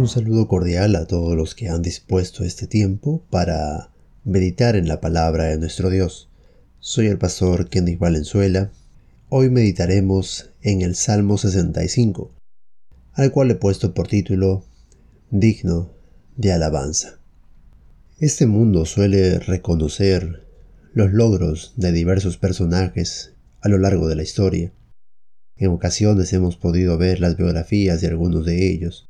Un saludo cordial a todos los que han dispuesto este tiempo para meditar en la palabra de nuestro Dios. Soy el pastor Kenneth Valenzuela. Hoy meditaremos en el Salmo 65, al cual he puesto por título Digno de alabanza. Este mundo suele reconocer los logros de diversos personajes a lo largo de la historia. En ocasiones hemos podido ver las biografías de algunos de ellos,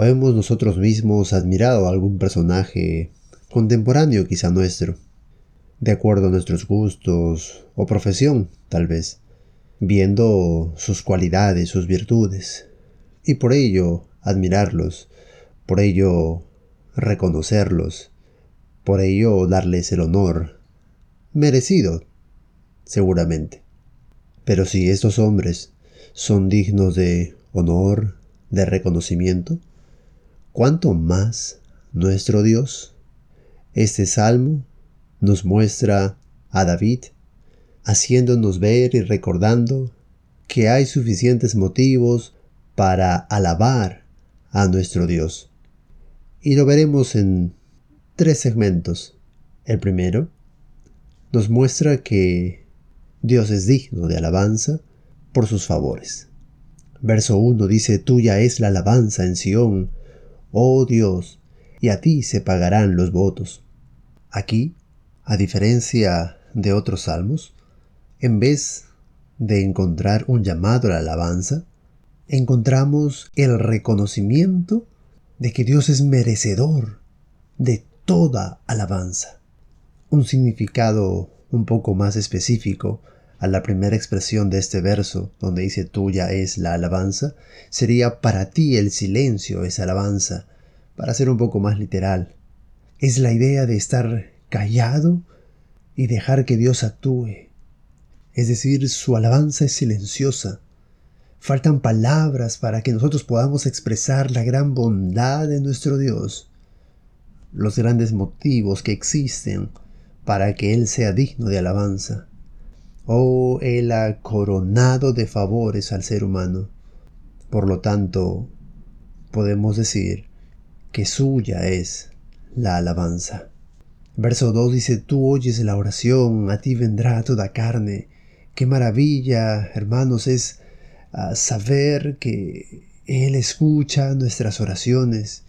¿O hemos nosotros mismos admirado a algún personaje contemporáneo quizá nuestro, de acuerdo a nuestros gustos o profesión, tal vez, viendo sus cualidades, sus virtudes, y por ello admirarlos, por ello reconocerlos, por ello darles el honor merecido, seguramente. Pero si estos hombres son dignos de honor, de reconocimiento, ¿Cuánto más nuestro Dios? Este salmo nos muestra a David haciéndonos ver y recordando que hay suficientes motivos para alabar a nuestro Dios. Y lo veremos en tres segmentos. El primero nos muestra que Dios es digno de alabanza por sus favores. Verso 1 dice, Tuya es la alabanza en Sión, oh Dios, y a ti se pagarán los votos. Aquí, a diferencia de otros salmos, en vez de encontrar un llamado a la alabanza, encontramos el reconocimiento de que Dios es merecedor de toda alabanza. Un significado un poco más específico a la primera expresión de este verso, donde dice tuya es la alabanza, sería para ti el silencio es alabanza, para ser un poco más literal. Es la idea de estar callado y dejar que Dios actúe. Es decir, su alabanza es silenciosa. Faltan palabras para que nosotros podamos expresar la gran bondad de nuestro Dios, los grandes motivos que existen para que Él sea digno de alabanza. Oh, Él ha coronado de favores al ser humano. Por lo tanto, podemos decir que suya es la alabanza. Verso 2 dice, tú oyes la oración, a ti vendrá toda carne. Qué maravilla, hermanos, es ah, saber que Él escucha nuestras oraciones,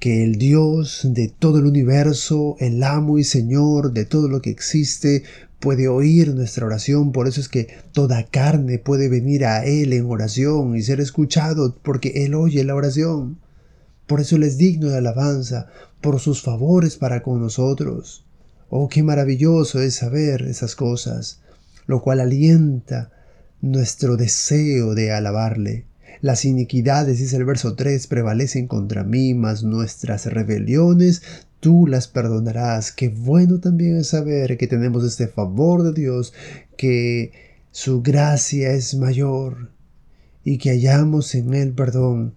que el Dios de todo el universo, el amo y Señor de todo lo que existe, puede oír nuestra oración, por eso es que toda carne puede venir a Él en oración y ser escuchado, porque Él oye la oración. Por eso Él es digno de alabanza, por sus favores para con nosotros. Oh, qué maravilloso es saber esas cosas, lo cual alienta nuestro deseo de alabarle. Las iniquidades, dice el verso 3, prevalecen contra mí, mas nuestras rebeliones tú las perdonarás. Qué bueno también es saber que tenemos este favor de Dios, que su gracia es mayor y que hallamos en Él perdón.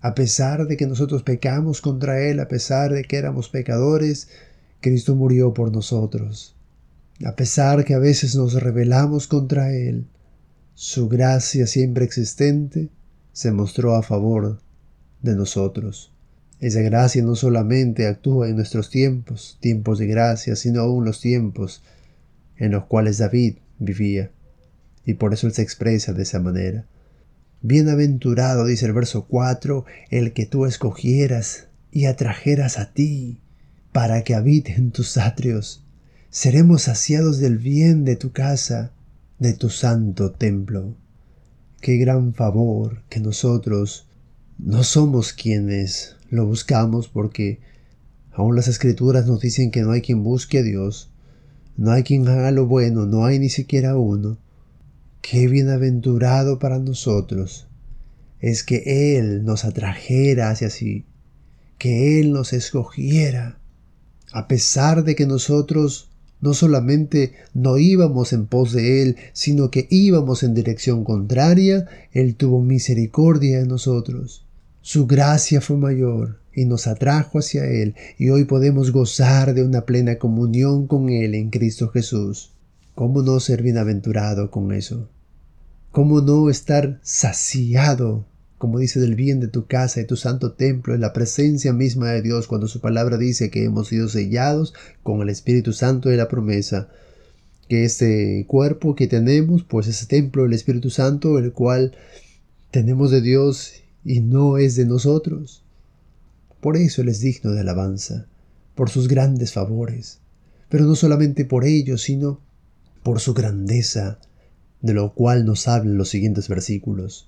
A pesar de que nosotros pecamos contra Él, a pesar de que éramos pecadores, Cristo murió por nosotros. A pesar que a veces nos rebelamos contra Él, su gracia siempre existente se mostró a favor de nosotros. Esa gracia no solamente actúa en nuestros tiempos, tiempos de gracia, sino aún los tiempos en los cuales David vivía. Y por eso él se expresa de esa manera. Bienaventurado, dice el verso 4, el que tú escogieras y atrajeras a ti, para que habite en tus atrios. Seremos saciados del bien de tu casa, de tu santo templo. Qué gran favor que nosotros no somos quienes lo buscamos porque aún las escrituras nos dicen que no hay quien busque a Dios, no hay quien haga lo bueno, no hay ni siquiera uno. Qué bienaventurado para nosotros es que Él nos atrajera hacia sí, que Él nos escogiera, a pesar de que nosotros no solamente no íbamos en pos de Él, sino que íbamos en dirección contraria, Él tuvo misericordia de nosotros. Su gracia fue mayor y nos atrajo hacia Él y hoy podemos gozar de una plena comunión con Él en Cristo Jesús. ¿Cómo no ser bienaventurado con eso? ¿Cómo no estar saciado como dice, del bien de tu casa y tu santo templo, en la presencia misma de Dios, cuando su palabra dice que hemos sido sellados con el Espíritu Santo de la promesa, que ese cuerpo que tenemos, pues ese templo del Espíritu Santo, el cual tenemos de Dios y no es de nosotros. Por eso Él es digno de alabanza, por sus grandes favores, pero no solamente por ello, sino por su grandeza, de lo cual nos hablan los siguientes versículos.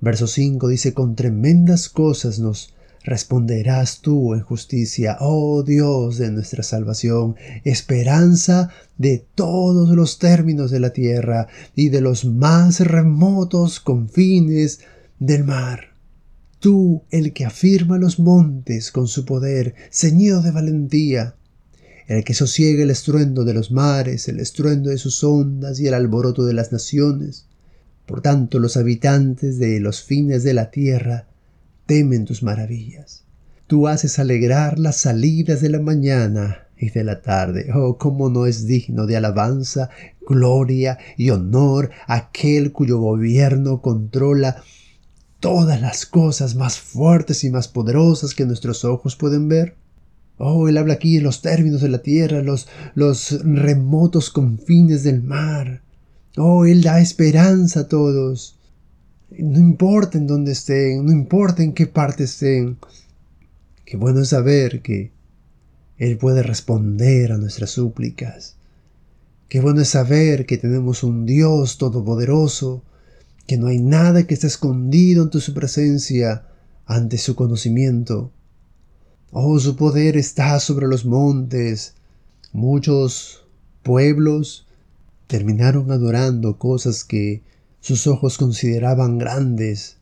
Verso 5 dice, con tremendas cosas nos responderás tú en justicia, oh Dios de nuestra salvación, esperanza de todos los términos de la tierra y de los más remotos confines del mar. Tú, el que afirma los montes con su poder, ceñido de valentía, el que sosiega el estruendo de los mares, el estruendo de sus ondas y el alboroto de las naciones. Por tanto, los habitantes de los fines de la tierra temen tus maravillas. Tú haces alegrar las salidas de la mañana y de la tarde. Oh, cómo no es digno de alabanza, gloria y honor aquel cuyo gobierno controla todas las cosas más fuertes y más poderosas que nuestros ojos pueden ver. Oh, él habla aquí en los términos de la tierra, los, los remotos confines del mar. Oh, él da esperanza a todos. No importa en dónde estén, no importa en qué parte estén. Qué bueno es saber que Él puede responder a nuestras súplicas. Qué bueno es saber que tenemos un Dios todopoderoso, que no hay nada que esté escondido ante su presencia, ante su conocimiento. Oh, su poder está sobre los montes. Muchos pueblos terminaron adorando cosas que sus ojos consideraban grandes,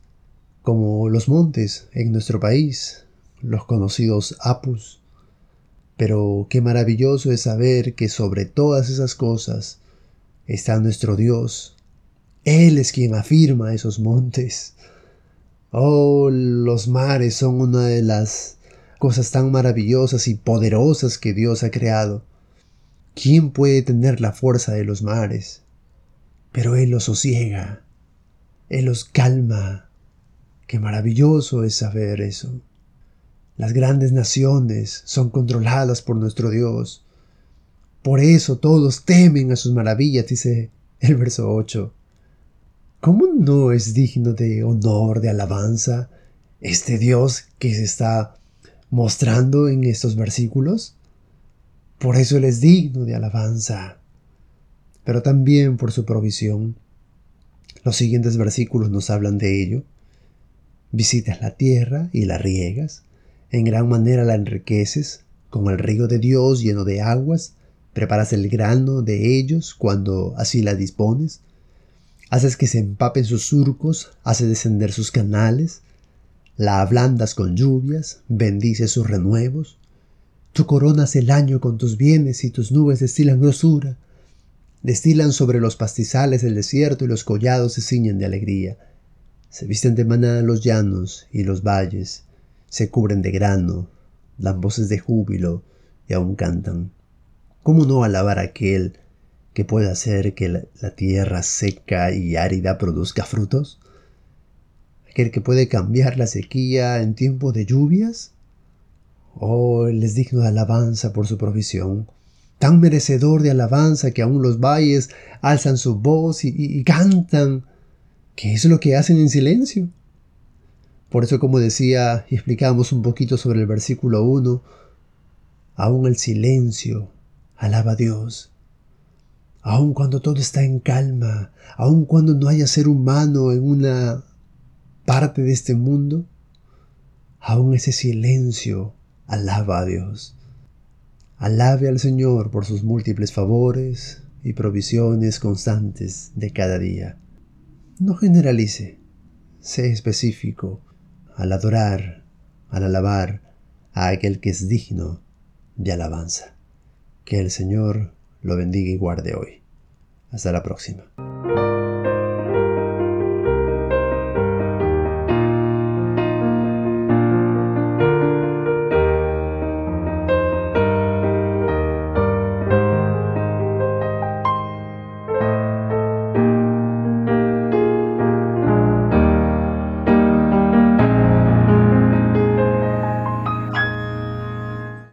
como los montes en nuestro país, los conocidos apus. Pero qué maravilloso es saber que sobre todas esas cosas está nuestro Dios. Él es quien afirma esos montes. Oh, los mares son una de las cosas tan maravillosas y poderosas que Dios ha creado. ¿Quién puede tener la fuerza de los mares? pero Él los sosiega, Él los calma. Qué maravilloso es saber eso. Las grandes naciones son controladas por nuestro Dios. Por eso todos temen a sus maravillas, dice el verso 8. ¿Cómo no es digno de honor, de alabanza, este Dios que se está mostrando en estos versículos? Por eso Él es digno de alabanza pero también por su provisión. Los siguientes versículos nos hablan de ello. Visitas la tierra y la riegas, en gran manera la enriqueces, con el río de Dios lleno de aguas, preparas el grano de ellos cuando así la dispones, haces que se empapen sus surcos, haces descender sus canales, la ablandas con lluvias, bendices sus renuevos, tú coronas el año con tus bienes y tus nubes destilan grosura, destilan sobre los pastizales del desierto y los collados se ciñen de alegría. Se visten de manada los llanos y los valles, se cubren de grano, dan voces de júbilo y aún cantan. ¿Cómo no alabar a aquel que puede hacer que la, tierra seca y árida produzca frutos? ¿Aquel que puede cambiar la sequía en tiempo de lluvias? Oh, Él es digno de alabanza por su provisión tan merecedor de alabanza que aún los valles alzan su voz y, cantan, que es lo que hacen en silencio. Por eso, como decía y explicamos un poquito sobre el versículo 1, aún el silencio alaba a Dios. Aun cuando todo está en calma, aun cuando no haya ser humano en una parte de este mundo, aún ese silencio alaba a Dios. Alabe al Señor por sus múltiples favores y provisiones constantes de cada día. No generalice, sé específico al adorar, al alabar a aquel que es digno de alabanza. Que el Señor lo bendiga y guarde hoy. Hasta la próxima.